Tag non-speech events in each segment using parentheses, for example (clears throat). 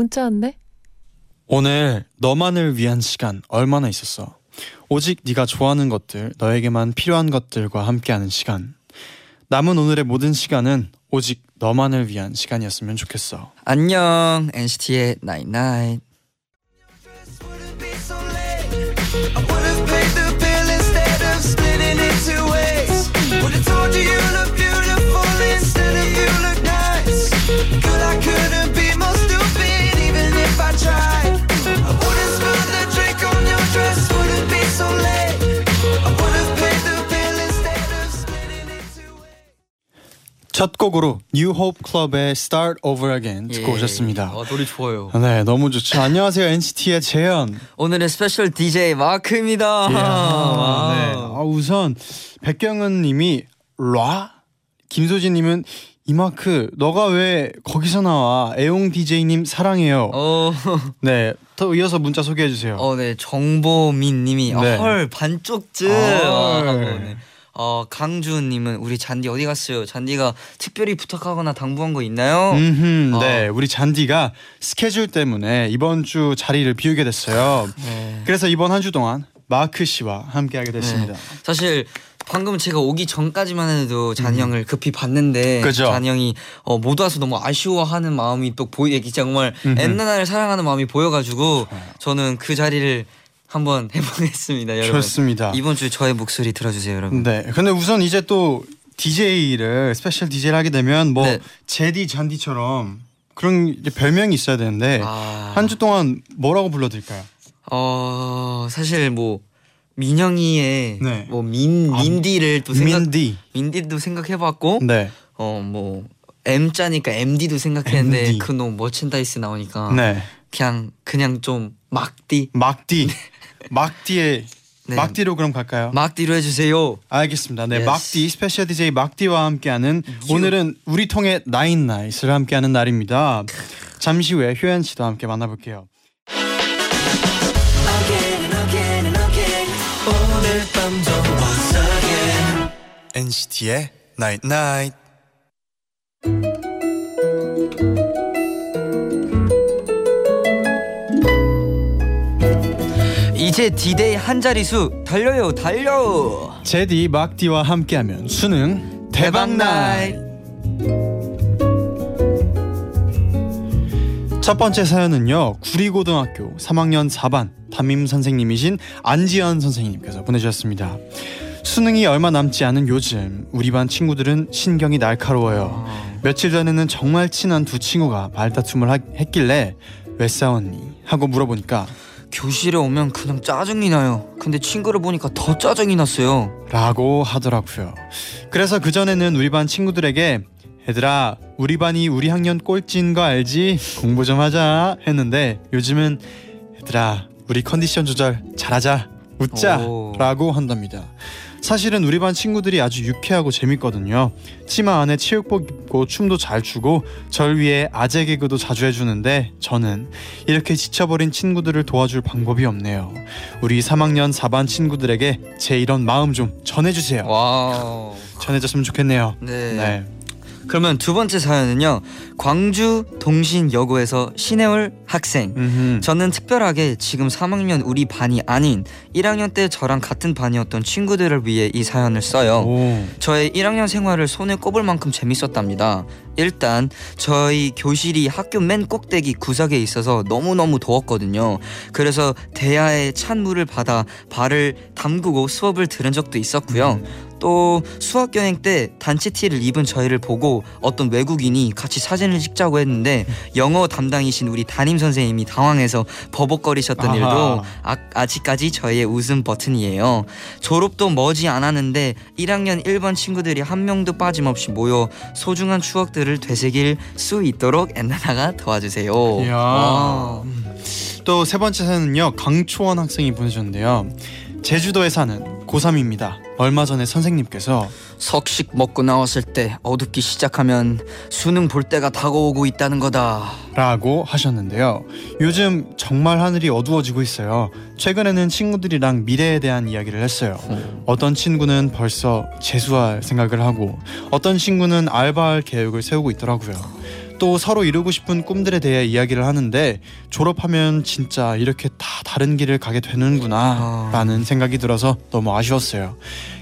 문자 왔네. 오늘 너만을 위한 시간 얼마나 있었어? 오직 네가 좋아하는 것들, 너에게만 필요한 것들과 함께하는 시간. 남은 오늘의 모든 시간은 오직 너만을 위한 시간이었으면 좋겠어. 안녕 NCT의 Night Night. wouldn't be so late. I would have paid the bill instead of splitting it two ways. Would have told you you look 첫 곡으로 New Hope Club의 Start Over Again 듣고 오셨습니다. 어, 노래 좋아요. 네, 너무 좋죠. 안녕하세요 NCT의 재현. 오늘의 스페셜 DJ 마크입니다. 네. wow. 아, 우선 백경은님이 라 김소진님은 이마크 너가 왜 거기서 나와 애용 DJ님 사랑해요. 어, (laughs) 네, 더 이어서 문자 소개해 주세요. 어, 네 정보민님이 네. 헐. 헐. 하고, 네. 어 강주님은 우리 잔디 어디 갔어요? 잔디가 특별히 부탁하거나 당부한 거 있나요? 음흠, 네, 어. 우리 잔디가 스케줄 때문에 이번 주 자리를 비우게 됐어요. 네. 그래서 이번 한 주 동안 마크 씨와 함께하게 됐습니다. 사실 방금 제가 오기 전까지만 해도 잔이 형을 급히 봤는데 음. 그죠. 잔이 형이 어, 못 와서 너무 아쉬워하는 마음이 또 보이 정말 음흠. 엔나나를 사랑하는 마음이 보여가지고 좋아요. 저는 그 자리를 한번 (laughs) 해보겠습니다, 여러분. 좋습니다. 이번 주 저의 목소리 들어주세요, 여러분. 네, 근데 우선 이제 또 DJ를 스페셜 DJ를 하게 되면 뭐 네. 재디 쟌디처럼 그런 별명이 있어야 되는데 아, 한주 동안 뭐라고 불러드릴까요? 어 사실 뭐 민형이의 네. 뭐민 아, 민디를 또 생각 민디. 민디도 생각해봤고 네, 어뭐 M 자니까 MD도 생각했는데 MD. 그 너무 merchandise 나오니까 네, 그냥 그냥 좀 막디 막디, 막디의 네. 막디로 그럼 갈까요? 막디로 해주세요. 알겠습니다. 네, Yes. 막디 special DJ 막디와 함께하는 오늘은 우리 통의 나인 나잇을 함께하는 날입니다. 잠시 후에 효연 씨도 함께 만나볼게요. Again NCT의 Night Night. 이제 디데이 한 자리수 달려요 달려. 제디 막디와 함께하면 수능 대박날. 첫 번째 사연은요 구리고등학교 3학년 4반 담임 선생님이신 안지연 선생님께서 보내주셨습니다. 수능이 얼마 남지 않은 요즘 우리 반 친구들은 신경이 날카로워요. 며칠 전에는 정말 친한 두 친구가 말다툼을 하- 했길래 왜 싸웠니 하고 물어보니까 교실에 오면 그냥 짜증이 나요. 근데 친구를 보니까 더 짜증이 났어요. 라고 하더라고요. 그래서 그 전에는 우리 반 친구들에게 얘들아 우리 반이 우리 학년 꼴찌인 거 알지? 공부 좀 하자 했는데 요즘은 얘들아 우리 컨디션 조절 잘하자 웃자 오. 라고 한답니다. 사실은 우리 반 친구들이 아주 유쾌하고 재밌거든요. 치마 안에 체육복 입고 춤도 잘 추고 절 위해 아재 개그도 자주 해주는데 저는 이렇게 지쳐버린 친구들을 도와줄 방법이 없네요. 우리 3학년 4반 친구들에게 제 이런 마음 좀 전해주세요. 와우. 전해줬으면 좋겠네요. 네. 네. 그러면 두 번째 사연은요. 광주 동신여고에서 신혜월 학생. 음흠. 저는 특별하게 지금 3학년 우리 반이 아닌 1학년 때 저랑 같은 반이었던 친구들을 위해 이 사연을 써요. 오. 저의 1학년 생활을 손에 꼽을 만큼 재밌었답니다. 일단 저희 교실이 학교 맨 꼭대기 구석에 있어서 너무너무 더웠거든요. 그래서 대야에 찬 물을 받아 발을 담그고 수업을 들은 적도 있었고요. 또 수학 여행 때 단체 티를 입은 저희를 보고 어떤 외국인이 같이 사진을 찍자고 했는데 영어 담당이신 우리 담임 선생님이 당황해서 버벅거리셨던 아하. 일도 아, 아직까지 저희의 웃음 버튼이에요. 졸업도 머지 않았는데 1학년 1번 친구들이 한 명도 빠짐없이 모여 소중한 추억들을 되새길 수 있도록 엔나나가 도와주세요. 또 세 번째 사연은요 강초원 학생이 보내주셨는데요 제주도에 사는 고3입니다. 얼마 전에 선생님께서 석식 먹고 나왔을 때 어둡기 시작하면 수능 볼 때가 다가오고 있다는 거다. 라고 하셨는데요. 요즘 정말 하늘이 어두워지고 있어요. 최근에는 친구들이랑 미래에 대한 이야기를 했어요. 어떤 친구는 벌써 재수할 생각을 하고 어떤 친구는 알바할 계획을 세우고 있더라고요 또 서로 이루고 싶은 꿈들에 대해 이야기를 하는데 졸업하면 진짜 이렇게 다 다른 길을 가게 되는구나 아. 라는 생각이 들어서 너무 아쉬웠어요.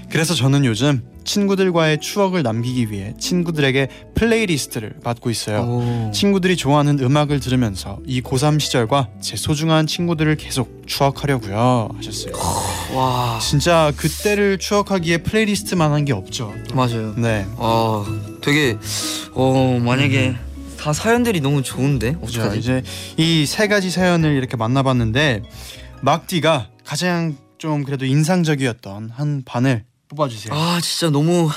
그래서 저는 요즘 친구들과의 추억을 남기기 위해 친구들에게 playlist를 받고 있어요. 오. 친구들이 좋아하는 음악을 들으면서 이 고3 시절과 제 소중한 친구들을 계속 추억하려고요 하셨어요. 와. 진짜 그때를 추억하기에 playlist만한 게 없죠. 맞아요. 네. 어 되게 어 만약에 다 사연들이 너무 좋은데? 자, 어떡하지? 이제 이 세 가지 사연을 이렇게 만나봤는데 막디가 가장 좀 그래도 인상적이었던 한 반을 뽑아주세요. 아 진짜 너무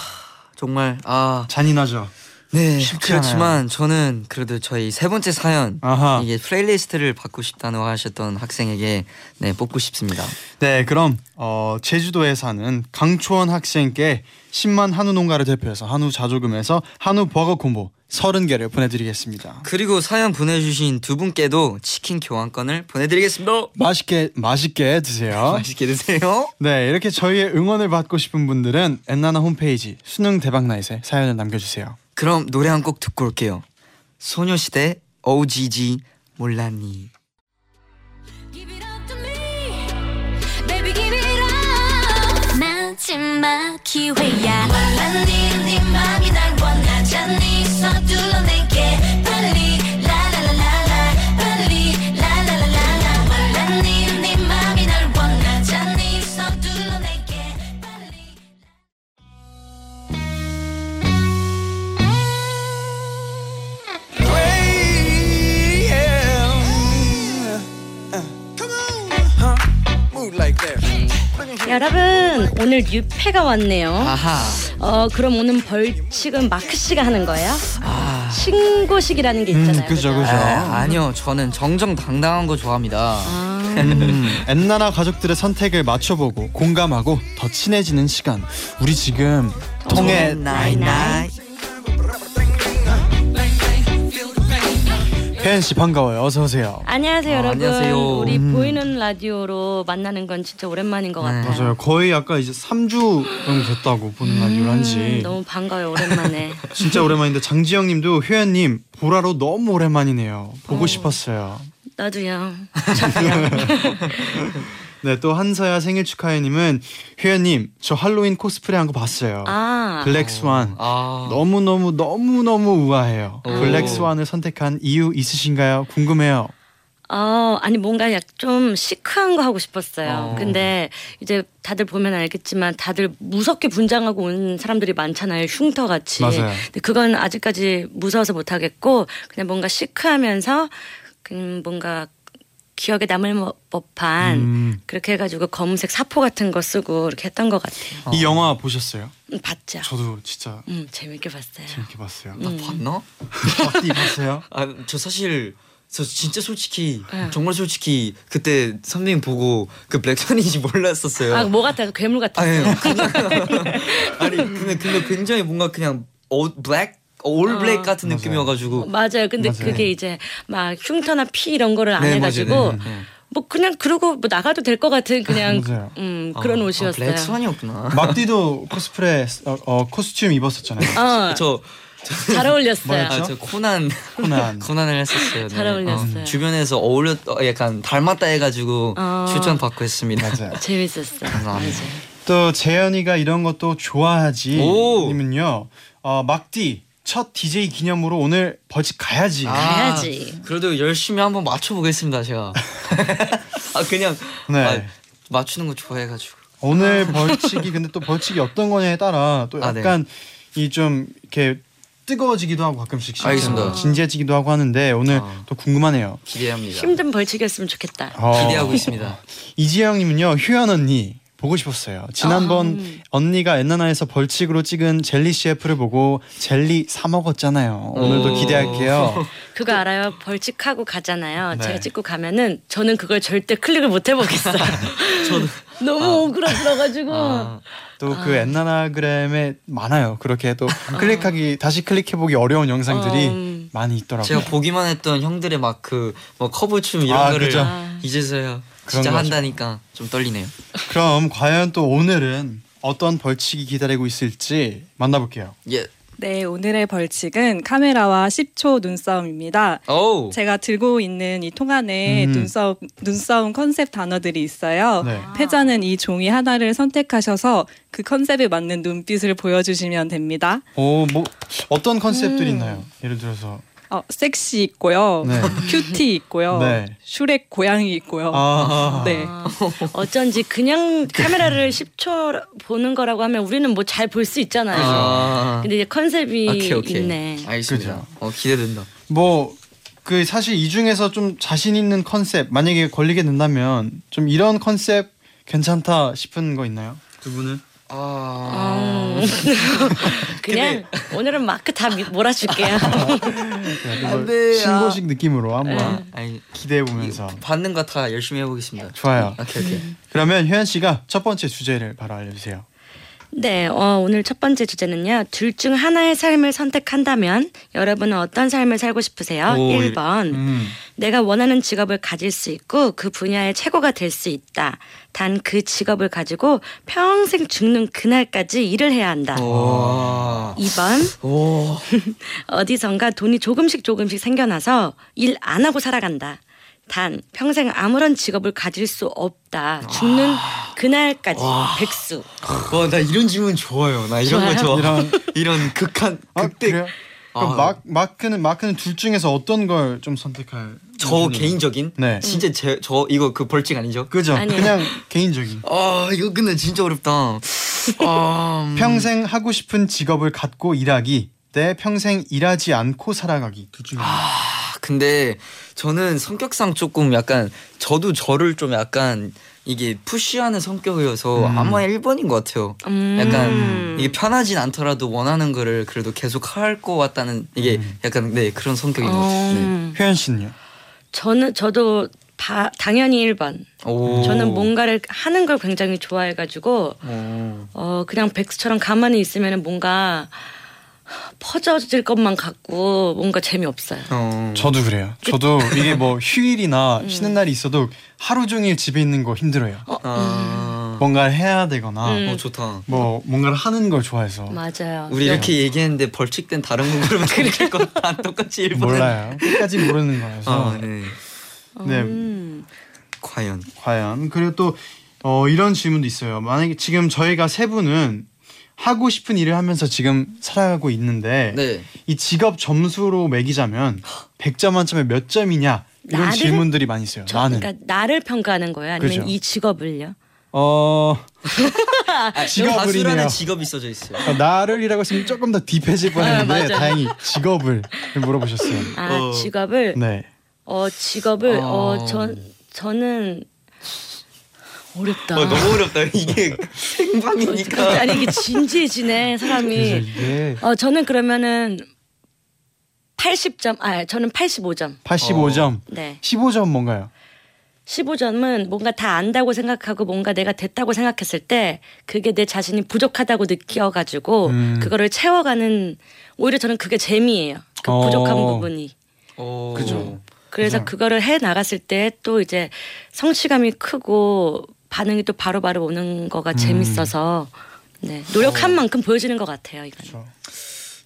정말 아. 잔인하죠? 네 쉽지 그렇지만 저는 그래도 저희 세 번째 사연 아하. 이게 playlist를 받고 싶다고 하셨던 학생에게 네 뽑고 싶습니다. 네 그럼 어, 제주도에 사는 강초원 학생께 10만 한우 농가를 대표해서 한우 자조금에서 한우 버거 콤보 30개를 보내드리겠습니다 그리고 사연 보내주신 두 분께도 치킨 교환권을 보내드리겠습니다. 맛있게 맛있게 드세요. (laughs) 맛있게 드세요. 네, 이렇게 저희의 응원을 받고 싶은 분들은 엔나나 홈페이지 수능 대박 나잇에 사연을 남겨주세요. 그럼 노래 한 곡 듣고 올게요. 소녀시대 OGG 몰랐니. 마지막 기회야. 말랐니, 네 맘이 날 원하 여러분 오늘 뉴페가 왔네요. 아하. 어 그럼 오늘 벌칙은 마크 씨가 하는 거예요? 아. 신고식이라는 게 있잖아요. 그죠, 에, 그죠. 아 니요, 저는 정정당당한 거 좋아합니다. 아, 음, (laughs) 엔나나 가족들의 선택을 맞춰보고 공감하고 더 친해지는 시간. 우리 지금 통해 나이 나이. 혜연 씨 반가워요. 어서 오세요. 안녕하세요 아, 여러분. 안녕하세요. 우리 음. 보이는 라디오로 만나는 건 진짜 오랜만인 것 네. 같아요. 맞아요. 거의 아까 이제 3주 정도 됐다고 보는 라디오를 한지. 음, 너무 반가워요 오랜만에. (laughs) 진짜 오랜만인데 장지영 님도 효연 님 보라로 너무 오랜만이네요. 보고 어. 싶었어요. 나도요. (laughs) 네, 또 한서야 생일 축하해님은 효연님 저 할로윈 코스프레 한 거 봤어요. 아 Black Swan 아. 너무 너무 너무 너무 우아해요. 오. Black Swan을 선택한 이유 있으신가요? 궁금해요. 어, 아니 뭔가 약 좀 시크한 거 하고 싶었어요. 어. 근데 이제 다들 보면 알겠지만 다들 무섭게 분장하고 온 사람들이 많잖아요. 흉터 같이. 맞아요. 근데 그건 아직까지 무서워서 못 하겠고 그냥 뭔가 시크하면서 그냥 뭔가 기억에 남을 뭐- 법한 음, 그렇게 해가지고 검은색 사포 같은 거 쓰고 이렇게 했던 것 같아요. 이 영화 보셨어요? 음, 봤죠. 저도 진짜 음, 재밌게 봤어요. 재밌게 봤어요. 음. 봤나? (laughs) 어디 봤어요? 아, 저 사실 저 진짜 솔직히 네. 정말 솔직히 그때 선배님 보고 그 Black Swan인지 몰랐었어요. 아, 뭐 같아? 괴물 같아. 아니 그냥 아니 근데 근데 굉장히 뭔가 그냥 어 black all 어. black 같은 맞아요. 느낌이어가지고 맞아요. 근데 맞아요. 그게 이제 막 흉터나 피 이런 거를 안 네, 해가지고 맞아요. 네, 네. 뭐 그냥 그러고 뭐 나가도 될 것 같은 그냥. (laughs) 음 그런 아, 옷이었어요. 아, Black Swan이었구나. (laughs) 막디도 코스프레 어, 어, 코스튬 입었었잖아요. 어, 저 (laughs) 잘 어울렸어요. 아, 저 코난 코난. 코난을 했었어요. 잘 어울렸어요. 어, 주변에서 어울렸 어, 약간 닮았다 해가지고 어. 추천 받고 했습니다. 맞아요. 재밌었어. 감사합니다. 맞아요. 또 재현이가 이런 것도 좋아하지. 오. 님은요. 어, 막디 첫 DJ 기념으로 오늘 벌칙 가야지. 아, 가야지. 그래도 열심히 한번 맞춰보겠습니다 제가. (laughs) 아 그냥 네. 아, 맞추는 거 좋아해가지고. 오늘 벌칙이 근데 또 벌칙이 어떤 거냐에 따라 또 아, 네. 약간 이좀 이렇게 뜨거워지기도 하고 가끔씩 알겠습니다. 진지해지기도 하고 하는데 오늘 아. 또 궁금하네요. 기대합니다. 힘든 벌칙이었으면 좋겠다. 어, 기대하고 있습니다. (laughs) 이지영님은요 효연 언니 보고 싶었어요. 지난번 언니가 엔나나에서 벌칙으로 찍은 젤리 CF를 보고 젤리 사 먹었잖아요. 오늘도 오. 기대할게요. (laughs) 그거 알아요? 벌칙하고 가잖아요. 네. 제가 찍고 가면은 저는 그걸 절대 클릭을 못 해보겠어요. (laughs) 저는 (laughs) 너무 오그라들어가지고. 아, 또그 엔나나그램에 많아요. 그렇게 또 클릭하기 다시 클릭해보기 어려운 영상들이 음. 많이 있더라고요. 제가 보기만 했던 형들의 막 그 뭐 커브 춤 이런 아, 거를 그죠. 이제서야 진짜 거죠. 한다니까 좀 떨리네요. 그럼 과연 또 오늘은 어떤 벌칙이 기다리고 있을지 만나볼게요. 예. 네, 오늘의 벌칙은 카메라와 10초 눈싸움입니다. 오. 제가 들고 있는 이 통 안에 음. 눈싸움, 눈싸움 컨셉 단어들이 있어요. 네. 패자는 이 종이 하나를 선택하셔서 그 컨셉에 맞는 눈빛을 보여주시면 됩니다. 오, 뭐 어떤 컨셉들이 있나요? 예를 들어서 어, 섹시 있고요. 네. cutie 있고요. 네. 슈렉 고양이 있고요. 아, 네. 아, (laughs) 어쩐지 그냥 카메라를 10초 보는 거라고 하면 우리는 뭐 잘 볼 수 있잖아요. 아. 근데 이제 컨셉이 오케이 오케이. 있네. 알겠습니다. 그죠. 어 기대된다. 뭐 그 사실 이 중에서 좀 자신 있는 컨셉 만약에 걸리게 된다면 좀 이런 컨셉 괜찮다 싶은 거 있나요? 두 분은? 아. (laughs) 음. 그냥 오늘은 마크 다 미- 몰아줄게요. (laughs) 안 돼, 신고식 느낌으로 한번 아니 기대해 보면서 받는 거 다 열심히 해보겠습니다. 좋아요. 오케이 오케이. 그러면 효연 씨가 첫 번째 주제를 바로 알려주세요. 네, 어, 오늘 첫 번째 주제는요. 둘 중 하나의 삶을 선택한다면 여러분은 어떤 삶을 살고 싶으세요? 오, 1번. 음. 내가 원하는 직업을 가질 수 있고 그 분야의 최고가 될 수 있다. 단 그 직업을 가지고 평생 죽는 그날까지 일을 해야 한다. 와. 2번. 오. (laughs) 어디선가 돈이 조금씩 조금씩 생겨나서 일 안 하고 살아간다. 단 평생 아무런 직업을 가질 수 없다. 죽는 그날까지 백수. 와 나 이런 질문 좋아요. 나 이런 거 좋아. 이런- (laughs) 이런 극한 아, 극대. 그래요? 그럼 아. 마, 마크는 마크는 둘 중에서 어떤 걸 좀 선택할? 저? 개인적인. 네. 진짜 제 저 이거 그 벌칙 아니죠? 그죠? 아니에요. 그냥 개인적인. 아 이거 근데 진짜 어렵다. 아, 음. 평생 하고 싶은 직업을 갖고 일하기 대 평생 일하지 않고 살아가기 둘 중에 하나. 아, 근데 저는 성격상 조금 약간 저도 저를 좀 약간 이게 푸시하는 성격이어서 음. 아마 1번인 것 같아요. 음. 약간 이게 편하진 않더라도 원하는 거를 그래도 계속 할 것 같다는 이게 약간 네 그런 성격인 것 같아요. 네. 음. 효연 씨는요? 저는 저도 바, 당연히 1번. 오. 저는 뭔가를 하는 걸 굉장히 좋아해가지고 오. 어 그냥 백수처럼 가만히 있으면 뭔가 퍼져질 것만 같고 뭔가 재미없어요. 어. 저도 그래요. 저도 이게 뭐 휴일이나 쉬는 날이 있어도 하루 종일 집에 있는 거 힘들어요. 아. 뭔가를 해야 되거나 음. 어 좋다. 뭐 뭔가를 하는 걸 좋아해서 맞아요. 우리 이렇게 얘기했는데 벌칙된 다른 분들은 그럴 것다 (laughs) 똑같이 1번. 몰라요. 끝까지 모르는 거여서. 아, 네. 네. 음. 과연. 과연 그리고 또 어, 이런 질문도 있어요. 만약에 지금 저희가 세 분은 하고 싶은 일을 하면서 지금 살아가고 있는데 네. 이 직업 점수로 매기자면 100점 만점에 몇 점이냐 이런 나를? 질문들이 많이 있어요. 저, 나는 그러니까 나를 평가하는 거예요. 아니면 그죠. 이 직업을요? 어 (laughs) 아, 직업을 가수라는 이네요. 직업이 써져 있어요. 어, 나를이라고 했으면 조금 더 딥해질 뻔했는데 맞아요. 다행히 직업을 물어보셨어요. 아 어. 직업을 네. 어 직업을 어. 어전 저는 어렵다. 어, 너무 어렵다. 이게 생방이니까. 아니 이게 진지해지네 사람이. 이게 어 저는 그러면은 80점. 아 저는 85점. 85점, 네. 15점 뭔가요? 15점은 뭔가 다 안다고 생각하고 뭔가 내가 됐다고 생각했을 때 그게 내 자신이 부족하다고 느껴가지고 음. 그거를 채워가는 오히려 저는 그게 재미예요. 그 어. 부족한 부분이. 어. 그죠. 그래서. 그거를 해 나갔을 때 또 이제 성취감이 크고 반응이 또 바로 바로 오는 거가 재밌어서 네 노력한 만큼 보여지는 것 같아요 이건. 그렇죠.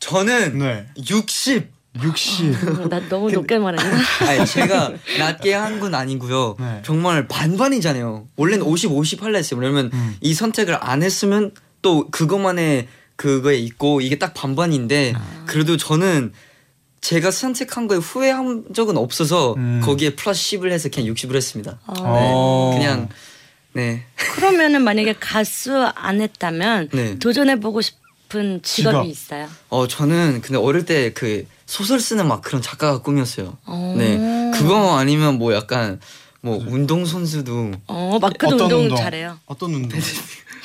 저는 네. 60. 60. 나 너무 높게 말했나? (laughs) 아니 제가 (laughs) 낮게 한 건 아니고요. 네. 정말 반반이잖아요. 원래는 50, 50 할라 했어요. 왜냐면 음. 이 선택을 안 했으면 또 그것만의 그거에 있고 이게 딱 반반인데 아. 그래도 저는 제가 선택한 거에 후회한 적은 없어서 음. 거기에 플러스 10을 해서 그냥 60을 했습니다. 어, 어. 그냥 네. 그러면은 만약에 가수 안 했다면 네. 도전해 보고 싶은 직업이 직업. 있어요. 어 저는 근데 어릴 때 그 소설 쓰는 막 그런 작가가 꿈이었어요. 어. 네. 그거 아니면 뭐 약간 뭐 운동 선수도 어, 마크도 어떤 운동, 운동? 잘해요. 어떤 운동?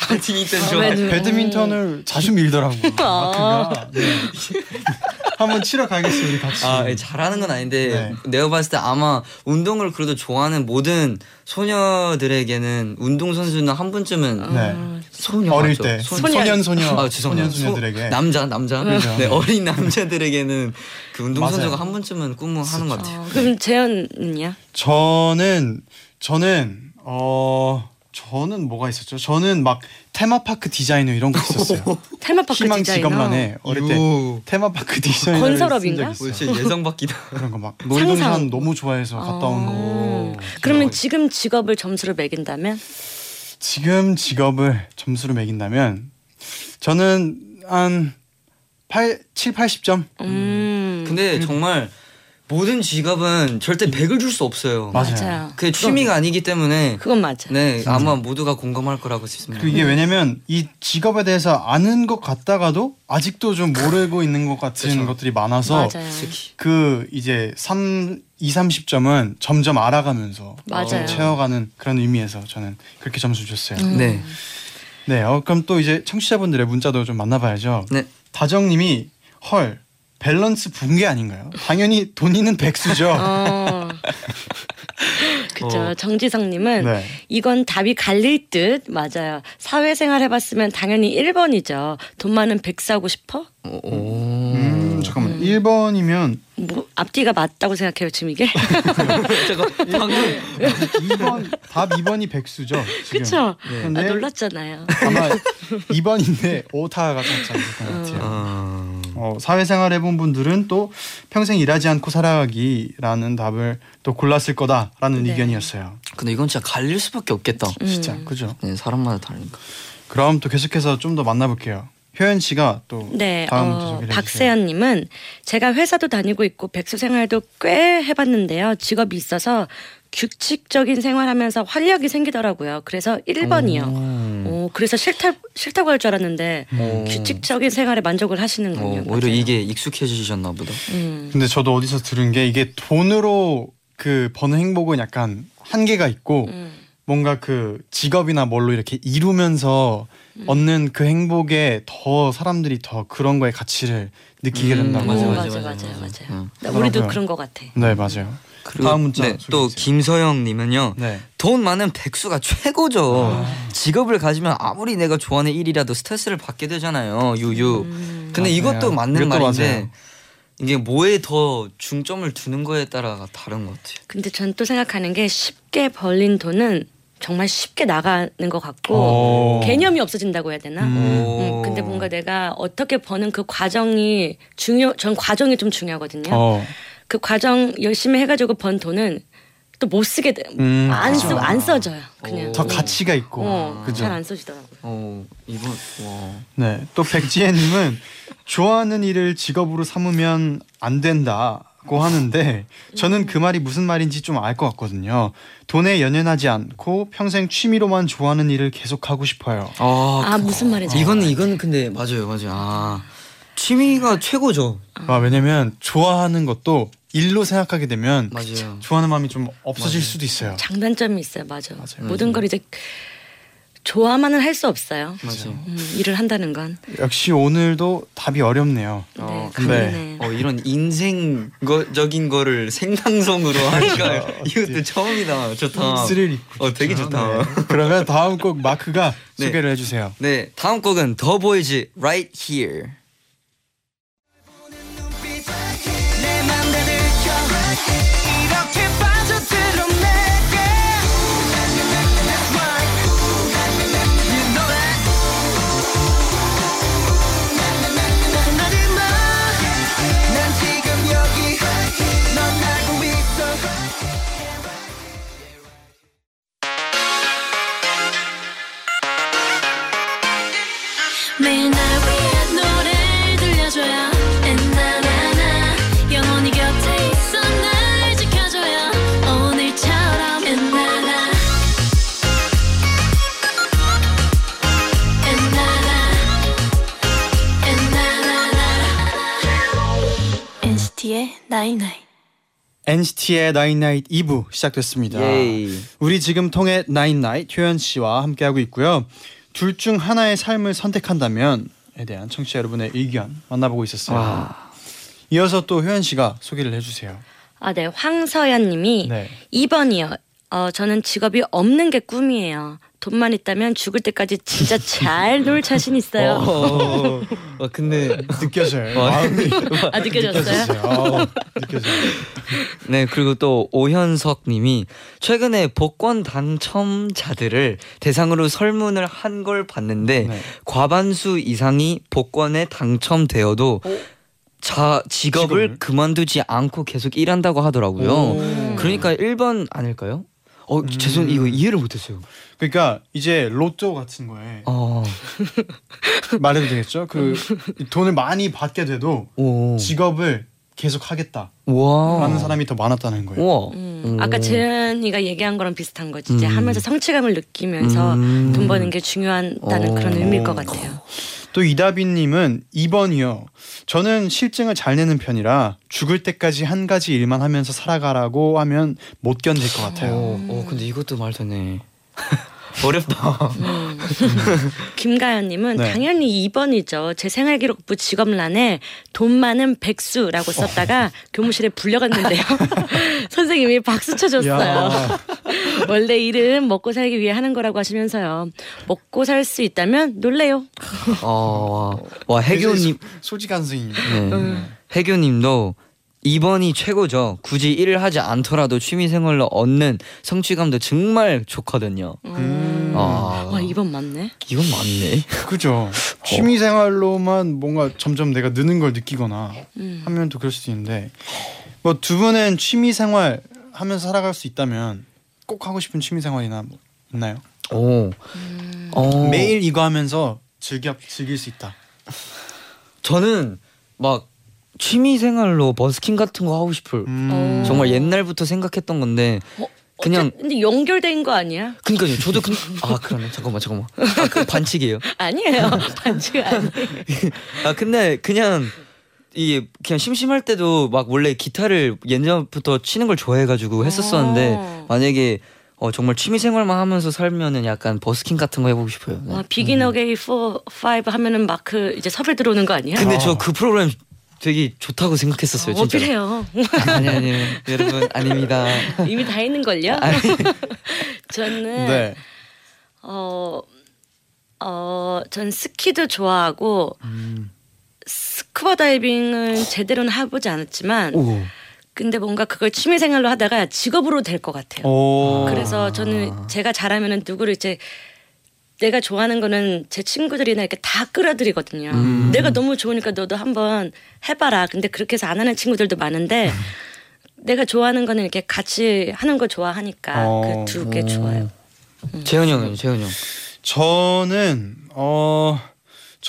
배드민턴 어, 좋아해. 배드- 배드민턴을 자주 밀더라고. 아. 마크가. 네. (laughs) 한번 치러 우리 같이. 아 예, 잘하는 건 아닌데 네. 내가 봤을 때 아마 운동을 그래도 좋아하는 모든 소녀들에게는 운동 선수는 한 번쯤은 네. 소녀 어릴 맞죠? 때 소- 소년 소녀 아 죄송합니다. 소년 소녀들에게 소- 남자 남자 그죠. 네 어린 남자들에게는 그 운동 맞아요. 선수가 한 번쯤은 꿈을 하는 것 같아요. 어, 그럼 재현은요? 저는 저는 어 저는 뭐가 있었죠? 저는 막 테마파크 디자이너 이런 거 (laughs) 있었어요. 테마파크 희망 디자이너. 직업만에 어릴 때 요. 테마파크 디자이너 건설업인가? 뭐 진짜 예상 바뀌다. (laughs) 그런 거막 놀이동산. 너무 좋아해서 갔다 온 거. 어. 그러면 지금 직업을 점수로 매긴다면? 지금 직업을 점수로 매긴다면 저는 한 8, 7, 80점? 음. 근데 정말 모든 직업은 절대 100을 줄 수 없어요. 맞아요. 맞아요. 그게 취미가 아니기 때문에 그건 맞아. 네 아마 모두가 공감할 거라고 싶습니다. 그리고 이게 왜냐면 이 직업에 대해서 아는 것 같다가도 아직도 좀 모르고 있는 것 같은 그쵸. 것들이 많아서 맞아요. 특히 그 이제 3, 2, 30점은 점점 알아가면서 맞아요. 채워가는 그런 의미에서 저는 그렇게 점수 줬어요. 음. 네. 네, 어, 그럼 또 이제 청취자분들의 문자도 좀 만나봐야죠. 네. 다정님이 헐 밸런스 붕괴 아닌가요? 당연히 돈이는 백수죠. 어. (laughs) 그죠. 어. 정지성님은 네. 이건 답이 갈릴 듯 맞아요. 사회생활 해봤으면 당연히 1번이죠. 돈 많은 백수하고 싶어? 음, 잠깐만. 1번이면 뭐 앞뒤가 맞다고 생각해요 지금 이게? (laughs) 잠깐 방금 2번 답 2번이 백수죠. 그쵸? 네. 아, 놀랐잖아요. 아마 2번인데 오타가 살짝 있을 것 같아요. 아... 어, 사회생활 해본 분들은 또 평생 일하지 않고 살아가기라는 답을 또 골랐을 거다라는 네. 의견이었어요. 근데 이건 진짜 갈릴 수밖에 없겠다. 음. 진짜 그죠? 네 사람마다 다르니까. 그럼 또 계속해서 좀 더 만나볼게요. 효연 씨가 또 네, 다음 어. 박세연님은 제가 회사도 다니고 있고 백수 생활도 꽤 해봤는데요. 직업이 있어서 규칙적인 생활하면서 활력이 생기더라고요. 그래서 1번이요. 음. 오, 그래서 싫다 싫다고 할 줄 알았는데 오. 규칙적인 생활에 만족을 하시는군요. 어, 오히려 맞아요. 이게 익숙해지셨나 보다. 음. 근데 저도 어디서 들은 게 이게 돈으로 그 버는 행복은 약간 한계가 있고 음. 뭔가 그 직업이나 뭘로 이렇게 이루면서 음. 얻는 그 행복에 더 사람들이 더 그런 거에 가치를 느끼게 음, 된다고. 맞아, 오, 맞아, 맞아, 맞아, 맞아요, 맞아. 맞아요. 응. 나 우리도. 그런 것 같아. 네 맞아요. 그리고 다음 문자 네, 또. 김서영님은요. 네. 돈 많은 백수가 최고죠. 직업을 가지면 아무리 내가 좋아하는 일이라도 스트레스를 받게 되잖아요. 유유. 근데 맞아요. 이것도 맞는 이것도 말인데 맞아요. 이게 뭐에 더 중점을 두는 거에 따라가 다른 것 같아요. 근데 전 또 생각하는 게 쉽게 벌린 돈은 정말 쉽게 나가는 것 같고 오. 개념이 없어진다고 해야 되나? 음. 음, 근데 뭔가 내가 어떻게 버는 그 과정이 중요, 전 과정이 좀 중요하거든요. 어. 그 과정 열심히 해가지고 번 돈은 또 못 쓰게 돼. 음, 안, 쓰, 그죠. 안 써져요. 그냥. 오. 더 가치가 있고 어, 그죠. 잘안 써지더라고요. 어 이번 와. 네. 또 백지혜님은 좋아하는 일을 직업으로 삼으면 안 된다고 하는데 저는 그 말이 무슨 말인지 좀 알 것 같거든요. 돈에 연연하지 않고 평생 취미로만 좋아하는 일을 계속 하고 싶어요. 아, 아, 무슨 말인지. 이건 이건 근데 맞아요, 맞아요. 아 취미가 최고죠. 아, 왜냐면 좋아하는 것도 일로 생각하게 되면 맞아요. 좋아하는 마음이 좀 없어질 수도 있어요. 장단점이 있어요. 맞아. 맞아요. 모든 걸 이제 좋아만은 할 수 없어요. 맞아요. 음, 일을 한다는 건. 역시 오늘도 답이 어렵네요. 네, 어, 강리네. 어 이런 인생적인 거를 생방송으로 (laughs) 하니까 이것도 처음이다. 좋다. 스릴 있고. 어 되게 좋다. 네. 그러면 다음 곡 마크가 (laughs) 네. 소개를 해주세요. 네, 다음 곡은 더 보이즈 Right Here. 들켜 NCT의 나인나잇 2부 시작됐습니다. 예이. 우리 지금 통해 나인나잇 효연 씨와 함께하고 있고요. 둘 중 하나의 삶을 선택한다면에 대한 청취자 여러분의 의견 만나보고 있었어요. 와. 이어서 또 효연 씨가 소개를 해주세요. 아, 네. 황서연 님이 네. 2번이요. 어, 저는 직업이 없는 게 꿈이에요. 돈만 있다면 죽을 때까지 진짜 잘 놀 자신 있어요. 어, 어, 근데 느껴져요. 어. 마음이 (laughs) 아, 느껴졌어요? 어, 느껴져요. 네 그리고 또 오현석님이 최근에 복권 당첨자들을 대상으로 설문을 한 걸 봤는데 네. 과반수 이상이 복권에 당첨되어도 자 직업을, 직업을? 그만두지 않고 계속 일한다고 하더라고요. 오. 그러니까 1번 아닐까요? 어 음. 죄송 이거 이해를 못했어요. 그러니까 이제 로또 같은 거에 어, (laughs) 말해도 되겠죠? 그 돈을 많이 받게 돼도 오, 직업을 계속 하겠다라는 와, 사람이 더 많았다는 거예요. 우와, 음, 아까 재현이가 얘기한 거랑 비슷한 거지. 이제 음. 하면서 성취감을 느끼면서 음. 돈 버는 게 중요하다는 어. 그런 의미일 것 같아요. 또 이다빈님은 2번이요. 저는 실증을 잘 내는 편이라 죽을 때까지 한 가지 일만 하면서 살아가라고 하면 못 견딜 것 같아요. 어, 어 근데 이것도 말 되네. (laughs) 어렵다. 음. 김가연님은 네. 당연히 2번이죠. 제 생활기록부 직업란에 돈 많은 백수라고 썼다가 교무실에 불려갔는데요. (laughs) 선생님이 박수 쳐줬어요. 야, (laughs) 원래 일은 먹고 살기 위해 하는 거라고 하시면서요. 먹고 살 수 있다면 놀래요. 어, 와, 와 해교님, 솔직한 선생님. 네. 해교님도 2번이 최고죠. 굳이 일을 하지 않더라도 취미 생활로 얻는 성취감도 정말 좋거든요. 음. 아, 와 2번 맞네. 이건 맞네. 그죠. 취미 생활로만 뭔가 점점 내가 느는 걸 느끼거나 음. 하면 또 그럴 수도 있는데 뭐 두 분은 취미 생활 하면서 살아갈 수 있다면 꼭 하고 싶은 취미 생활이나 뭐 있나요? 오, 어, 매일 이거 하면서 즐겨 즐길 수 있다. 저는 막 취미 생활로 버스킹 같은 거 하고 싶을. 어. 정말 옛날부터 생각했던 건데 어, 그냥- 어째- 근데 연결된 거 아니야? 그러니까요. 저도 그, 아 그러네. 잠깐만 잠깐만. 아, 그 반칙이에요. (laughs) 아니에요. 반칙 아니에요. (laughs) 아 근데 그냥 이게 그냥 심심할 때도 막 원래 기타를 예전부터 치는 걸 좋아해가지고 했었었는데 어. 만약에 어 정말 취미 생활만 하면서 살면은 약간 버스킹 같은 거 해보고 싶어요. 네. 와 비긴 어게이 4, 5 하면은 마크 이제 섭외 들어오는 거 아니야? 근데 저그 프로그램 되게 좋다고 생각했었어요. 진짜. 어필해요. 아니 아니 여러분 아닙니다. 이미 다 있는 걸요. 아니, (laughs) 저는 네. 어, 어, 전 스키도 좋아하고 음. 스쿠버 다이빙은 제대로는 해보지 않았지만 오. 근데 뭔가 그걸 취미 생활로 하다가 직업으로 될 것 같아요. 오. 그래서 저는 제가 잘하면은 누구를 이제 내가 좋아하는 거는 제 친구들이나 이렇게 다 끌어들이거든요. 음. 내가 너무 좋으니까 너도 한번 해봐라. 근데 그렇게 해서 안 하는 친구들도 많은데 (laughs) 내가 좋아하는 거는 이렇게 같이 하는 거 좋아하니까 어. 그두 개 좋아요. 재현 형은 재현 형. 저는 어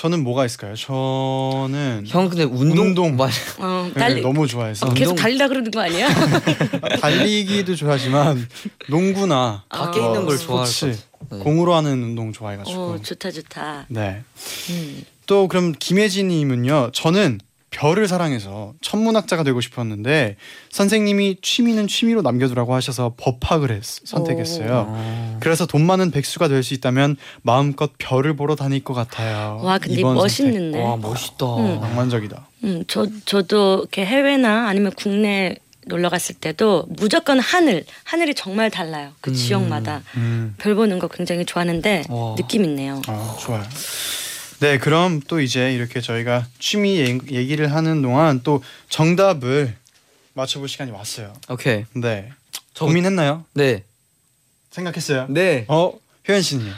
저는 뭐가 있을까요? 저는 형 근데 운동 운동. 맞 어, 네, 달리 너무 좋아해서 계속 운동- 달리라 그러는 거 아니야? (laughs) 달리기도 좋아하지만 농구나 밖에 어, 있는 걸 좋아할 스포츠, 것 같아. 네. 공으로 하는 운동 좋아해가지고 어, 좋다 좋다. 네. 음. 또 그럼 김혜진님은요. 저는 별을 사랑해서 천문학자가 되고 싶었는데 선생님이 취미는 취미로 남겨두라고 하셔서 법학을 했, 선택했어요. 아. 그래서 돈 많은 백수가 될 수 있다면 마음껏 별을 보러 다닐 것 같아요. 와 근데 멋있는데. 와 멋있다. 음. 낭만적이다. 음, 저 저도 이렇게 해외나 아니면 국내 놀러 갔을 때도 무조건 하늘 하늘이 정말 달라요. 그 음. 지역마다 음, 별 보는 거 굉장히 좋아하는데 와. 느낌 있네요. 아, 좋아요. 네, 그럼 또 이제 이렇게 저희가 취미 얘- 얘기를 하는 동안 또 정답을 맞춰볼 시간이 왔어요. 오케이. 네, 저- 고민했나요? 네. 생각했어요? 네. 어, 효연 씨는요?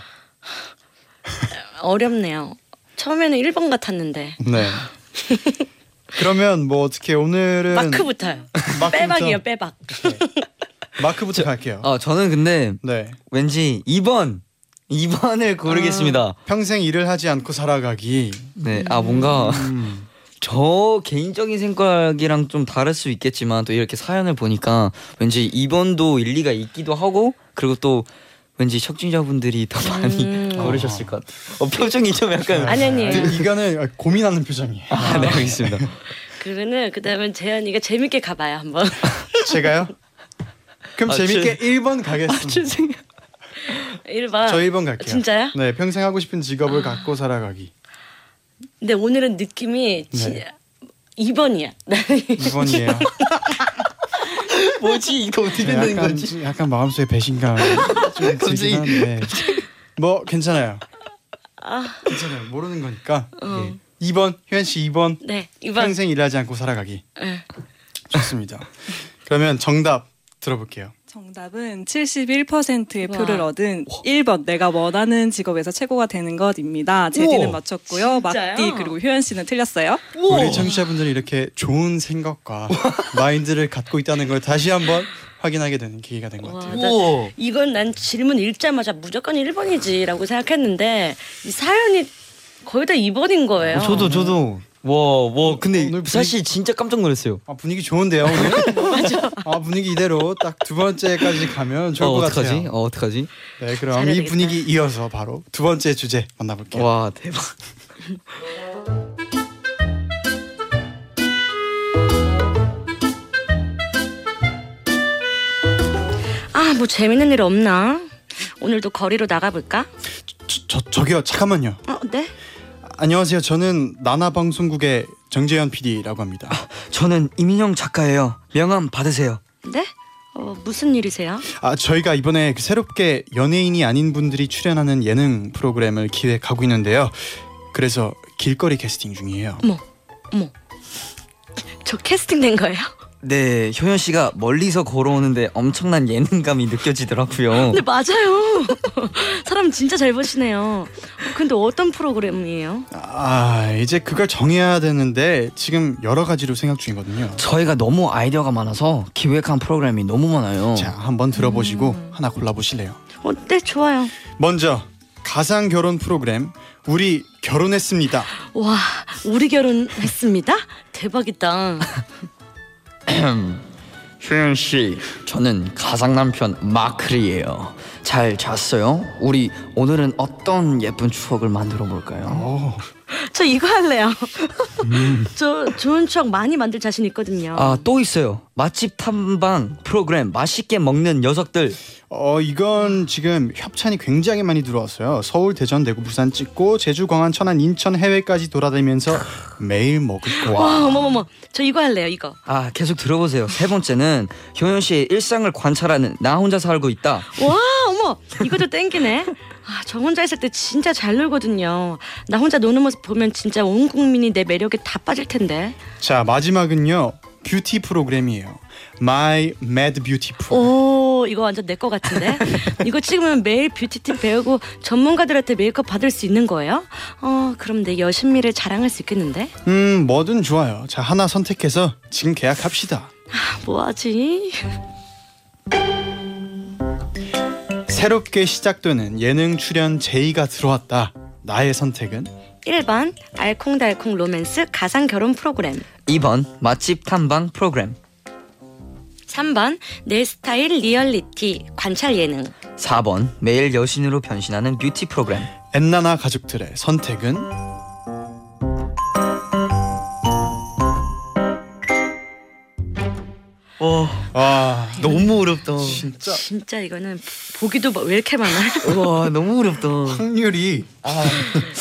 어렵네요. 처음에는 1번 같았는데 네. 그러면 뭐 어떻게 오늘은 마크부터요. 마크부터? 빼박이요 빼박. 마크부터 갈게요. 어 저는 근데 네. 왠지 2번 2번을 고르겠습니다. 평생 일을 하지 않고 살아가기. 네. 아 뭔가 음. (laughs) 저 개인적인 생각이랑 좀 다를 수 있겠지만 또 이렇게 사연을 보니까 왠지 2번도 일리가 있기도 하고 그리고 또 왠지 척진자분들이 더 많이 음. 고르셨을 것 같아요. 어, 표정이 좀 약간 아니 아니에요. 근데 이거는 고민하는 표정이에요. 아, 네 알겠습니다. 그러면은 그다음에 재현이가 재밌게 가봐요 한번. (laughs) 제가요? 그럼 아, 재밌게 1번 가겠습니다. 죄송해요. 1번. 저 1번 갈게요. 진짜요? 네, 평생 하고 싶은 직업을 갖고 살아가기. 근데 오늘은 느낌이 지, 네. 2번이야. 2번이에요. (laughs) 뭐지 이거 어떻게 된 약간, 거지? 약간 마음속에 배신감 좀 들긴 한데 뭐 괜찮아요. 괜찮아요. 모르는 거니까. 어. 예. 2번 효연 씨 2번 네, 2번. 평생 일하지 않고 살아가기. 네. 좋습니다. 그러면 정답 들어볼게요. 정답은 71%의 와. 표를 얻은 1번 내가 원하는 직업에서 최고가 되는 것입니다. 제디는 맞췄고요. 막디 그리고 효연 씨는 틀렸어요. 우리 청취자분들이 이렇게 좋은 생각과 마인드를 갖고 있다는 걸 다시 한번 확인하게 되는 계기가 된것 와, 같아요. 나. 이건 난 질문 읽자마자 무조건 1번이지라고 생각했는데 이 사연이 거의 다 2번인 거예요. 어, 저도 저도 와 와 근데 오늘 분위기- 사실 진짜 깜짝 놀랐어요. 아 분위기 좋은데요 오늘? (laughs) 맞아. 아 분위기 이대로 딱 두 번째까지 가면 좋을 어 것 어떡하지? 같아요. 어 어떡하지? 네 그럼 잘해야 이 되겠다. 분위기 이어서 바로 두 번째 주제 만나볼게요. 와 대박. 아, 뭐 재밌는 일 없나? 오늘도 거리로 나가볼까? 저, 저 저기요 잠깐만요. 어, 네? 안녕하세요. 저는 나나 방송국의 정재현 PD라고 합니다. (laughs) 저는 이민영 작가예요. 명함 받으세요. 네? 어, 무슨 일이세요? 아 저희가 이번에 그 새롭게 연예인이 아닌 분들이 출연하는 예능 프로그램을 기획하고 있는데요. 그래서 길거리 캐스팅 중이에요. 어머, 어머. 저 캐스팅 된 거예요? 네 효연 씨가 멀리서 걸어오는데 엄청난 예능감이 느껴지더라고요. 네, 맞아요. (laughs) 사람 진짜 잘 보시네요. 어, 근데 어떤 프로그램이에요? 아 이제 그걸 정해야 되는데 지금 여러 가지로 생각 중이거든요. 저희가 너무 아이디어가 많아서 기획한 프로그램이 너무 많아요. 자 한번 들어보시고 음. 하나 골라보실래요? 어, 네, 좋아요. 먼저 가상 결혼 프로그램 우리 결혼했습니다. 와, 우리 결혼했습니다? 대박이다. (laughs) 효연 씨, 저는 가상 남편 마클이에요. 잘 잤어요? 우리 오늘은 어떤 예쁜 추억을 만들어 볼까요? 오, 저 이거 할래요. (laughs) 저 좋은 추억 많이 만들 자신 있거든요. 아, 또 있어요. 맛집 탐방 프로그램 맛있게 먹는 녀석들. 어 이건 지금 협찬이 굉장히 많이 들어왔어요. 서울, 대전, 대구, 부산 찍고 제주, 광안, 천안, 인천 해외까지 돌아다니면서 매일 먹을 거야. 와, 어머머머. 저 이거 할래요, 이거. 아, 계속 들어보세요. 세 번째는 효연 씨의 일상을 관찰하는 나 혼자 살고 있다. 와. 이것도 땡기네. 아, 저 혼자 있을 때 진짜 잘 놀거든요. 나 혼자 노는 모습 보면 진짜 온 국민이 내 매력에 다 빠질 텐데. 자 마지막은요 뷰티 프로그램이에요. My Mad Beauty. 오, 이거 완전 내 거 같은데. (laughs) 이거 찍으면 매일 beauty tip 배우고 전문가들한테 메이크업 받을 수 있는 거예요? 어, 그럼 내 여신미를 자랑할 수 있겠는데? 음 뭐든 좋아요. 자 하나 선택해서 지금 계약합시다. 뭐하지? 새롭게 시작되는 예능 출연 제의가 들어왔다. 나의 선택은 1번 알콩달콩 로맨스 가상 결혼 프로그램 2번 맛집 탐방 프로그램. 3번 내 스타일 리얼리티 관찰 예능 4번 매일 여신으로 변신하는 뷰티 프로그램. 엔나나 가족들의 선택은 와, 와 너무 어렵다. 진짜 진짜 이거는 보기도 뭐왜 이렇게 많아? (laughs) 와, 너무 어렵다. 확률이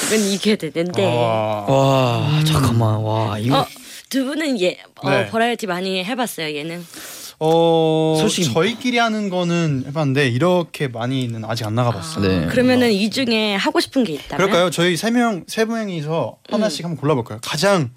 이건 이겨야 되는데 와. 와, 잠깐만. 와, 이거 어, 두 분은 예 어, 네. 버라이어티 많이 해봤어요 예능 어 솔직히- 저희끼리 하는 거는 해봤는데 이렇게 많이는 아직 안 나가봤어요. 네. 그러면은 이 중에 하고 싶은 게 있다면 그럴까요? 저희 세 명 세 명이서 하나씩 한번 골라볼까요? 가장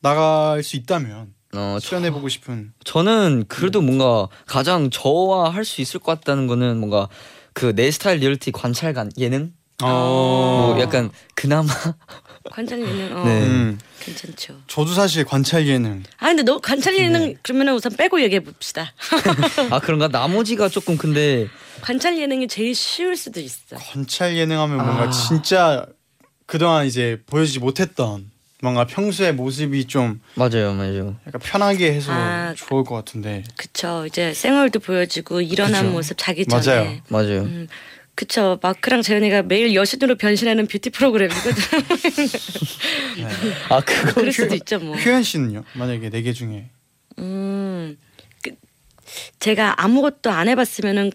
나갈 수 있다면 어, 저, 출연해 보고 싶은 저는 그래도 뭔가 가장 저와 할 수 있을 것 같다는 거는 뭔가 그 내 스타일 리얼티 관찰관 예능 어. 뭐 약간 그나마 (laughs) 관찰 예능 어, 네. 음, 괜찮죠. 저도 사실 관찰 예능 아 근데 너 관찰 네. 예능 그러면은 우선 빼고 얘기해 봅시다. (laughs) 아 그런가 나머지가 조금 근데 관찰 예능이 제일 쉬울 수도 있어. 관찰 예능 하면 뭔가 아. 진짜 그동안 이제 보여주지 못했던 뭔가 평소의 모습이 좀 맞아요 맞아요 약간 편하게 해서 아. 좋을 것 같은데 그쵸 이제 생얼도 보여주고 일어난 그쵸. 모습 자기 맞아요. 전에 맞아요 음, 그쵸. 마크랑 재현이가 매일 여신으로 변신하는 뷰티 프로그램이거든. (laughs) 아 그거 그럴 수도 있죠 뭐. 효연 씨는요? 만약에 네 개 중에 음, 그, 제가 아무것도 안 해봤으면은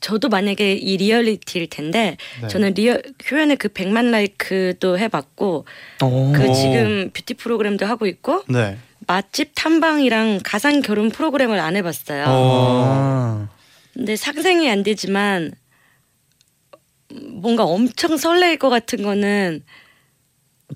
저도 만약에 이 리얼리티일 텐데 네. 저는 real 효연의 그 백만 like도 해봤고 어. 그 오. 지금 뷰티 프로그램도 하고 있고 네. 맛집 탐방이랑 가상 결혼 프로그램을 안 해봤어요. 아. 근데 상생이 안 되지만 뭔가 엄청 설레일 것 같은 거는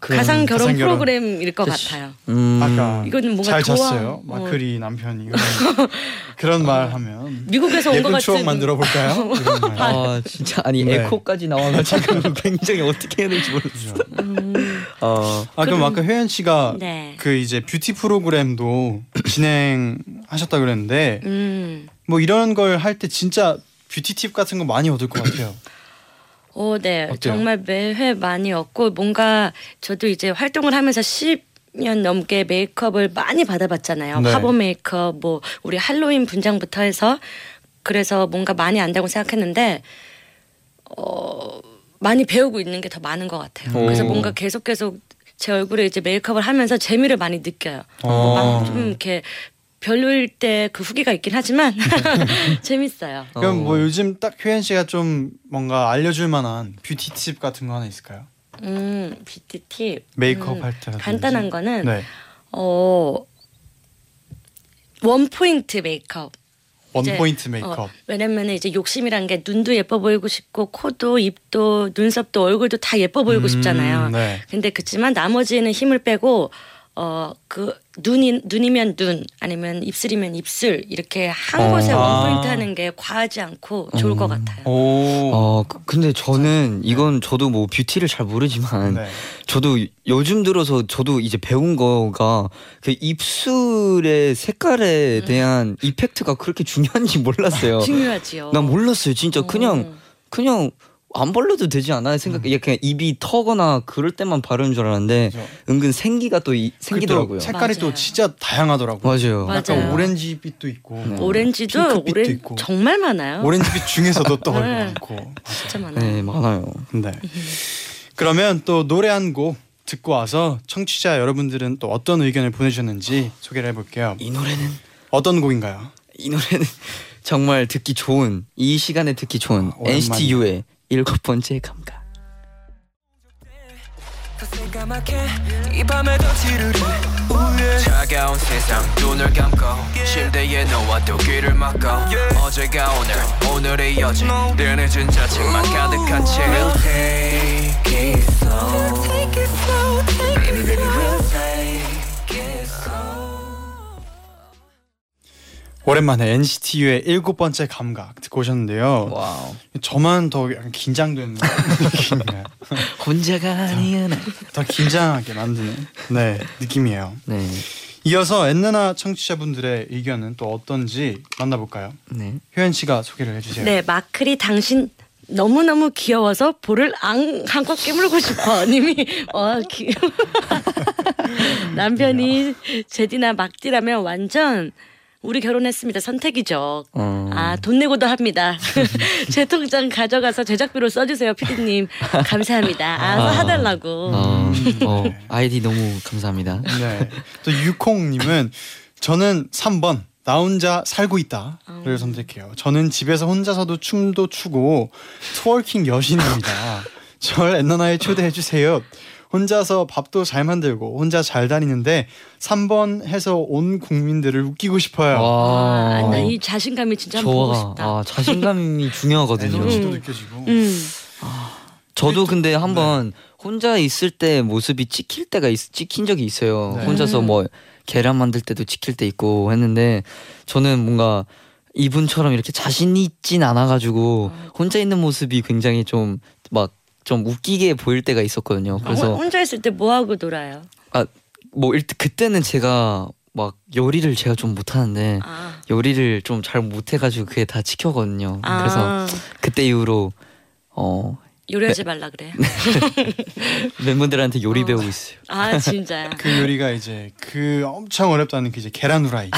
가상 결혼 가상 결혼. 프로그램일 것 그치. 같아요. 음. 아까 이거는 뭔가 잘. 잤어요. 어. 마크리 남편이 (laughs) 그런 말 하면 미국에서 온 것 같은 추억 만들어 볼까요? (laughs) 아 진짜 아니 네. 에코까지 나와가지고 (laughs) 굉장히 어떻게 해야 될지 모르겠어. 음, 어. 아 그럼 아까 효연 씨가 네. 그 이제 뷰티 프로그램도 (clears throat) 진행하셨다 그랬는데 음. 뭐 이런 걸 할 때 진짜 뷰티 팁 같은 거 많이 얻을 것 같아요. 오, 네. 어때요? 정말 매회 많이 얻고 뭔가 저도 이제 활동을 하면서 10년 넘게 메이크업을 많이 받아봤잖아요. 네. 화보 메이크업, 뭐 우리 할로윈 분장부터 해서 그래서 뭔가 많이 안다고 생각했는데 어 많이 배우고 있는 게 더 많은 것 같아요. 오. 그래서 뭔가 계속 계속 제 얼굴에 이제 메이크업을 하면서 재미를 많이 느껴요. 어. 막좀 이렇게 별로일 때 그 후기가 있긴 하지만 (laughs) 재밌어요. 그럼 어. 뭐 요즘 딱 효연 씨가 좀 뭔가 알려줄 만한 뷰티 팁 같은 거 하나 있을까요? 음, 뷰티 팁. 메이크업 음, 할 때. 간단한 거는 네. 어, one point 메이크업. one point 메이크업. 어, 왜냐면 이제 욕심이란 게 눈도 예뻐 보이고 싶고 코도 입도 눈썹도 얼굴도 다 예뻐 보이고 음, 싶잖아요. 네. 근데 그렇지만 나머지는 힘을 빼고 어그 눈이 눈이면 눈 아니면 입술이면 입술 이렇게 한 어. 곳에 아. 원 포인트 하는 게 과하지 않고 좋을 것 같아요. 오. 어 그- 근데 저는 이건 저도 뭐 뷰티를 잘 모르지만 네. 저도 요즘 들어서 저도 이제 배운 거가 그 입술의 색깔에 음. 대한 이펙트가 그렇게 중요한지 몰랐어요. 중요하지요. 난 몰랐어요. 진짜 그냥 음. 그냥 안 발라도 되지 않아 생각. 이 그냥 입이 터거나 그럴 때만 바르는 줄 알았는데 그죠. 은근 생기가 또 이- 생기더라고요. 색깔이 또 맞아요. 진짜 다양하더라고요. 맞아요. 맞아요. 약간 오렌지빛도 있고 네. 오렌지도 핑크빛도 오렌 있고. 정말 많아요. 오렌지빛 중에서도 또 (laughs) 얼마 네. 많고. 진짜 많아요. 네 많아요. 네. 그러면 또 노래 한 곡 듣고 와서 청취자 여러분들은 또 어떤 의견을 보내주셨는지 소개를 해볼게요. 이 노래는 어떤 곡인가요? 이 노래는 (laughs) 정말 듣기 좋은 이 시간에 듣기 좋은 아. NCT U의 일곱 번째 감각. 새까맣게 이 밤에도 지르르 우예. 차가운 세상 눈을 감고 침대에 누워도 귀를 막고 어제가 오늘 오늘의 여지 늘 늦은 자책만 가득한 채 Take it slow Baby baby we'll take 오랜만에 NCTU의 일곱 번째 감각 듣고 오셨는데요. 와우. 저만 더 약간 긴장되는 느낌이에요. (laughs) 혼자가 아니야. 더 긴장하게 만드는 네 느낌이에요. 네. 이어서 엔나나 청취자분들의 의견은 또 어떤지 만나볼까요? 네. 효연 씨가 소개를 해주세요. 네, 마클이 당신 너무 너무 귀여워서 볼을 앙 한껏 깨물고 싶어. (laughs) 님이 와 귀. (laughs) 남편이 제디나 막디라면 완전 우리 결혼했습니다. 선택이죠. 어. 아, 돈 내고도 합니다. (laughs) 제 통장 가져가서 제작비로 써주세요, 피디님. 감사합니다. 아, 사달라고. 어, 어, 네. 아이디 너무 감사합니다. (laughs) 네. 또 유콩님은 저는 3번 나 혼자 살고 있다를 선택해요. 저는 집에서 혼자서도 춤도 추고 twerking 여신입니다. 절 엔나나에 초대해 주세요. 혼자서 밥도 잘 만들고 혼자 잘 다니는데 3번 해서 온 국민들을 웃기고 싶어요. 아, 와. 나 이 자신감이 진짜 한번 보고 좋아. 싶다. 아, 자신감이 (laughs) 중요하거든요. 에너지도 음. 느껴지고. 음. 저도 근데 네. 한번 혼자 있을 때 모습이 찍힐 때가 있, 찍힌 적이 있어요. 네. 혼자서 음. 뭐 계란 만들 때도 찍힐 때 있고 했는데 저는 뭔가 이분처럼 이렇게 자신 있진 않아가지고 혼자 있는 모습이 굉장히 좀막 좀 웃기게 보일 때가 있었거든요. 혼- 그래서 혼자 있을 때 뭐 하고 놀아요? 뭐 일단 그때는 제가 막 요리를 제가 좀 못하는데 아, 요리를 좀 잘 못해가지고 그게 다 찍혀거든요. 그래서 아 그때 이후로 어 요리하지 말라 그래. (laughs) 멤버들한테 요리 어. 배우고 있어요. 아 진짜야. (laughs) 그 요리가 이제 그 엄청 어렵다는 그 이제 계란 후라이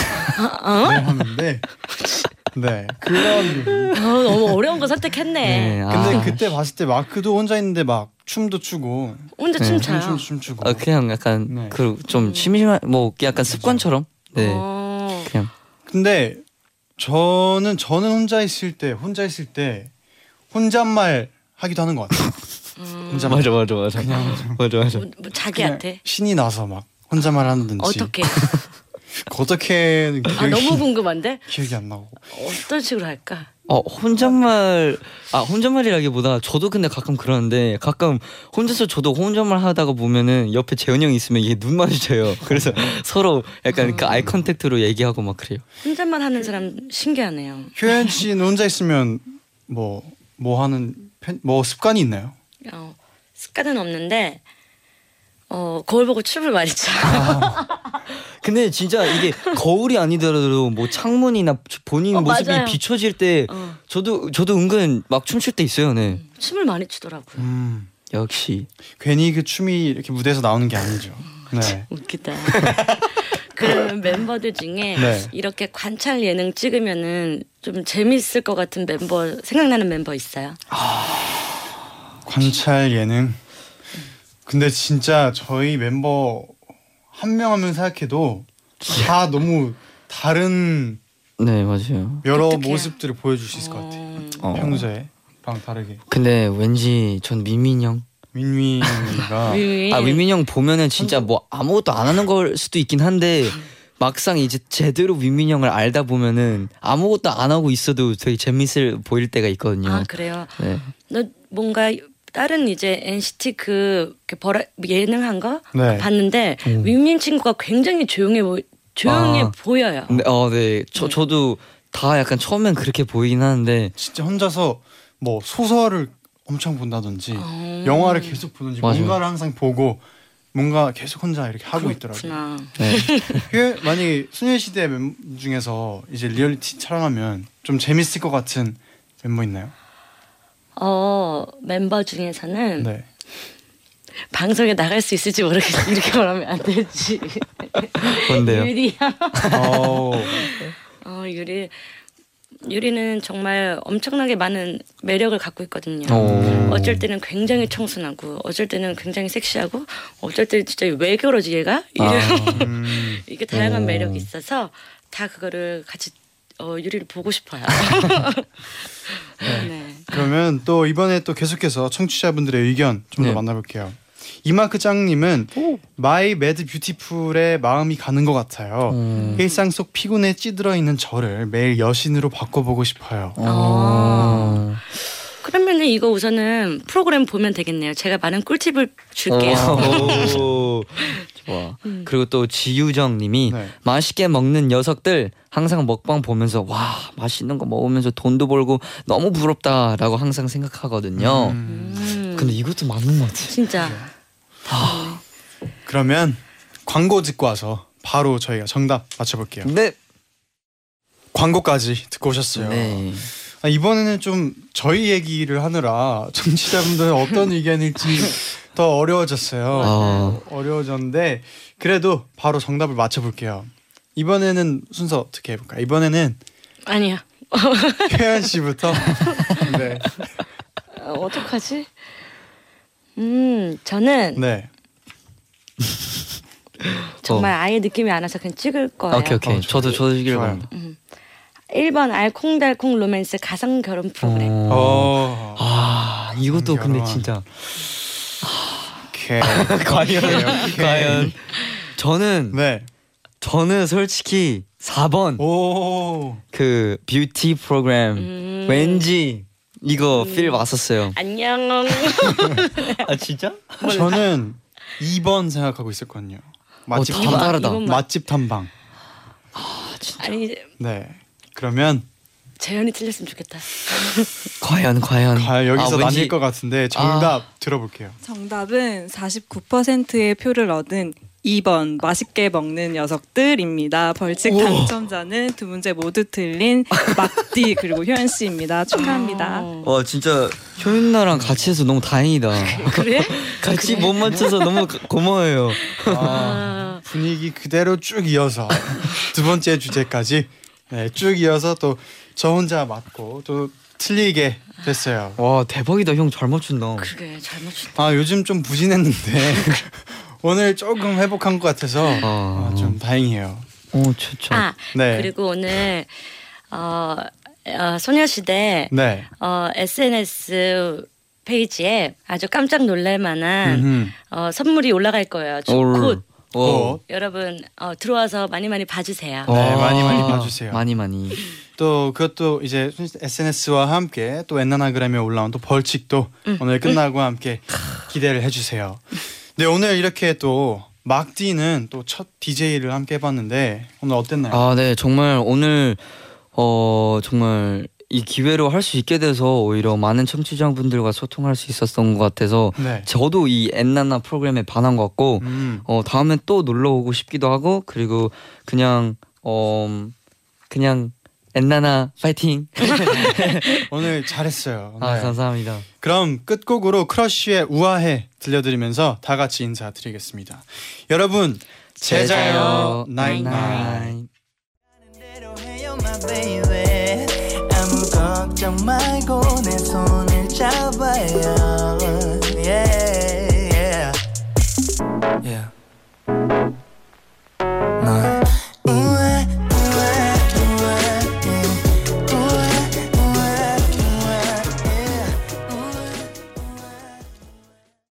어? 를 하는데 (laughs) 네 그런 어, (laughs) 너무 어려운 거 선택했네. 네, 아. 근데 그때 봤을 때 마크도 혼자 있는데 막 춤도 추고 혼자 네. 춤 춰요. 춤, 춤 추고 아, 그냥 약간 네. 그좀 심심한 뭐 약간 습관처럼. 네. 어. 그냥 근데 저는 저는 혼자 있을 때 혼자 있을 때 혼잣말 하기도 하는 것 같아요. (laughs) 혼잣말 맞아 맞아 맞아. 맞아 맞아. 뭐, 뭐 자기한테 그냥 신이 나서 막 혼잣말 하는지 어떻게? 어떻게 아 기억이, 너무 (laughs) 궁금한데 기억이 안 나고 어떤 식으로 할까? 어 혼잣말 아 혼잣말이라기보다 저도 근데 가끔 그러는데 가끔 혼자서 저도 혼잣말 하다가 보면은 옆에 재현이 형이 있으면 이게 눈 마주쳐요. (laughs) 그래서 (laughs) 서로 약간 그 eye contact로 얘기하고 막 그래요. 혼잣말 하는 사람 신기하네요. 효연 씨는 혼자 있으면 뭐 뭐 하는 편, 뭐 습관이 있나요? 어, 습관은 없는데 어 거울 보고 춤을 많이 춰. 근데 진짜 이게 거울이 아니더라도 뭐 창문이나 본인 어, 모습이 맞아요. 비춰질 때 어, 저도 저도 은근 막 춤출 때 있어요. 네. 춤을 많이 추더라고요. 음, 역시. 괜히 그 춤이 이렇게 무대에서 나오는 게 아니죠. 네. 웃기다. (laughs) 그러면 멤버들 중에 네. 이렇게 관찰 예능 찍으면은 좀 재밌을 것 같은 멤버 생각나는 멤버 있어요? 관찰 예능. 근데 진짜 저희 멤버 한명한명 생각해도 다 너무 다른 네 맞아요. 여러 어떡해. 모습들을 보여줄 수 있을 것 같아요. 어, 어. 평소에 랑 다르게. 근데 왠지 전 민민 형. 민민이가. (laughs) 아 민민 형 보면은 진짜 뭐 아무것도 안 하는 걸 수도 있긴 한데 (laughs) 막상 이제 제대로 민민 형을 알다 보면은 아무것도 안 하고 있어도 되게 재밌을 보일 때가 있거든요. 아 그래요. 네. 너 뭔가 다른 이제 NCT 그 버라, 예능한 거 네. 봤는데 윈윈 친구가 굉장히 조용해 보 조용해 아. 보여요. 근데 어, 네. 저 저도 다 약간 처음엔 그렇게 보이긴 하는데 진짜 혼자서 뭐 소설을 엄청 본다든지 어. 영화를 계속 보든지 맞아요. 뭔가를 항상 보고 뭔가 계속 혼자 이렇게 하고 있더라고요. 그렇구나. 네. 그 만약에 소녀시대 멤버 중에서 이제 리얼리티 촬영하면 좀 재밌을 것 같은 멤버 있나요? 어 멤버 중에서는 네. 방송에 나갈 수 있을지 모르겠어. (laughs) 이렇게 말하면 안 되지. 뭔데요? (laughs) 유리야. 어, 어 유리. 유리는 정말 엄청나게 많은 매력을 갖고 있거든요. 오. 어쩔 때는 굉장히 청순하고, 어쩔 때는 굉장히 섹시하고, 어쩔 때는 진짜 왜 그러지 얘가? 이런 음, (laughs) 이게 다양한 오. 매력이 있어서 다 그거를 같이 어, 유리를 보고 싶어요. 네. 그러면 또 이번에 또 계속해서 청취자분들의 의견 좀 더 네. 만나볼게요. 이마크 짱님은 My Mad Beautiful에 마음이 가는 것 같아요. 음. 일상 속 피곤에 찌들어 있는 저를 매일 여신으로 바꿔보고 싶어요. 어. 그러면 은 이거 우선은 프로그램 보면 되겠네요. 제가 많은 꿀팁을 줄게요. (laughs) (laughs) 오. 좋아. 그리고 또 지유정 님이 네. 맛있게 먹는 녀석들 항상 먹방 보면서 와 맛있는 거 먹으면서 돈도 벌고 너무 부럽다라고 항상 생각하거든요. 음, 음, 근데 이것도 맞는 것 같아. 진짜 그러면 광고 듣고 와서 바로 저희가 정답 맞춰볼게요. 네. 광고까지 듣고 오셨어요. 네. 아, 이번에는 좀 저희 얘기를 하느라 (laughs) 청취자분들 어떤 의견일지 더 어려워졌어요. 아. 어려워졌는데 그래도 바로 정답을 맞춰볼게요. 이번에는 순서 어떻게 해볼까? 이번에는 아니야. 효연 씨부터. (laughs) 네. 어, 어떡하지? 음, 저는 네. 정말 아예 느낌이 안 와서 그냥 찍을 거예요. 오케이 오케이. 어, 저도 저도 시기를 좋아요. 바랍니다. 1번 알콩달콩 로맨스 가상 결혼 프로그램. 어. 어. 아 이것도 근데 결혼. 진짜 오케이. (laughs) 과연 오케이. 과연 저는 네. 저는 솔직히 4번 오. 그 뷰티 프로그램 음. 왠지 이거 필 왔었어요. 안녕. (laughs) 아 진짜? 저는 2번 생각하고 있었거든요. 맛집 다 탐방. 맛집 탐방. 아니 네. 그러면 재현이 틀렸으면 좋겠다. 과연 과연 과연 여기서 아, 왠지- 나뉠 것 같은데 정답 들어볼게요. 정답은 49%의 표를 얻은 2번 맛있게 먹는 녀석들입니다. 벌칙 당첨자는 두 문제 모두 틀린 막디 그리고 효연 씨입니다. 축하합니다. 어. 와 진짜 효윤 나랑 같이 해서 너무 다행이다. (laughs) 그래? 같이 못 맞춰서 너무 고- 고마워요. 아, 분위기 그대로 쭉 이어서 두 번째 주제까지 네, 쭉 이어서 또 저 혼자 맞고 또 틀리게 됐어요. 와 대박이다 형 잘 맞춘다. 그게 잘 맞춘다. 아 요즘 좀 부진했는데 (laughs) 오늘 조금 회복한 것 같아서 아. 아, 좀 다행이에요. 오 최초. 아 네. 그리고 오늘 어, 어 소녀시대 네. 어, SNS 페이지에 아주 깜짝 놀랄만한. 어, 선물이 올라갈 거예요. 올. 곧 오. 여러분 어, 들어와서 많이 많이 봐주세요. 네, 많이 많이 봐주세요. 많이 많이. 또 그것도 이제 SNS와 함께 또 엔나나그램에 올라온 또 벌칙도 음. 오늘 끝나고 함께 기대를 해주세요. 네 오늘 이렇게 또 막디는 또 첫 DJ를 함께 해봤는데 오늘 어땠나요? 아, 네, 정말 오늘 어 정말 이 기회로 할 수 있게 돼서 오히려 많은 청취자분들과 소통할 수 있었던 것 같아서 네. 저도 이 엔나나 프로그램에 반한 것 같고 음. 어 다음에 또 놀러 오고 싶기도 하고 그리고 그냥 어 그냥 엔나나 파이팅. (laughs) 오늘 잘했어요. 아, 네. 감사합니다. 그럼 끝곡으로 크러쉬의 우아해 들려드리면서 다 같이 인사드리겠습니다. 여러분 제자요 나인나인. 걱정 말고 내 손을 잡아요. Yeah, yeah. yeah.